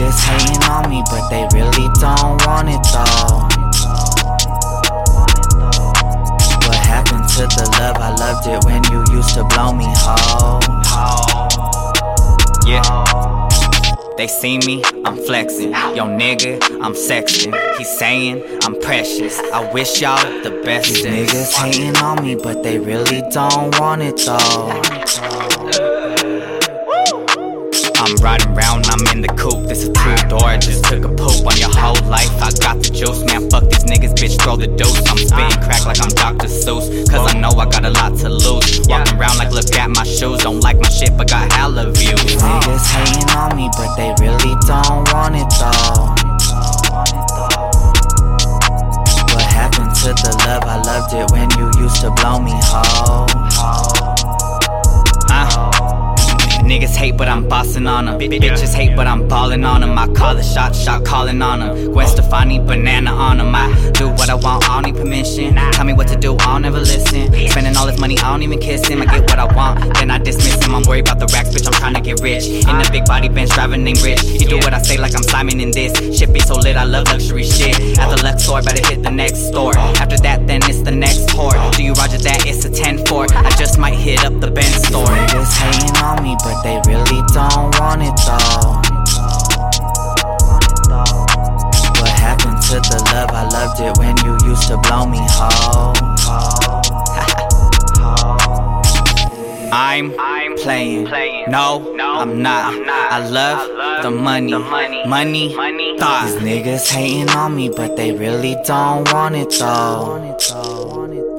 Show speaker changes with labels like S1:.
S1: hating on me, but they really don't want it though. What happened to the love? I loved it when you used to blow me, ho.
S2: Yeah. They see me, I'm flexing. Yo, nigga, I'm sexting. He's saying I'm precious. I wish y'all the best.
S1: These niggas hating on me, but they really don't want it though.
S2: I'm riding round, I'm in the coupe. This a two door, just took a poop on your whole life. I got the juice, man. Fuck these niggas, bitch. Throw the deuce. I'm spitting crack like I'm Dr. Seuss. Cause I know I got a lot to lose. Walking around like, look at my shoes. Don't like my shit, but got hella views.
S1: Niggas hating on me, but they really don't want it though. What happened to the love? I loved it when you used to blow me, ho.
S2: Niggas hate, but I'm bossing on them. Bitches hate, but I'm balling on them. I call the shot, shot calling on them. Gwen Stefani, banana on them. I do what I want, I don't need permission. Tell me what to do, I'll never listen. Spending all this money, I don't even kiss him. I get what I want, then I dismiss him. I'm worried about the racks, bitch, I'm trying to get rich. In the big body Benz, driving named Rich. You do what I say, like I'm Simon in this. Shit be so lit, I love luxury shit. At the Luxor, better hit the next store. After that, then it's the next whore. Do you roger that? It's a 10 4. I just might hit up the Benz store.
S1: On me, but they really don't want it though. What happened to the love? I loved it when you used to blow me, ho.
S2: I'm playing. No, I'm not. I love the money. Money, money
S1: These
S2: thought.
S1: niggas hating on me, but they really don't want it though.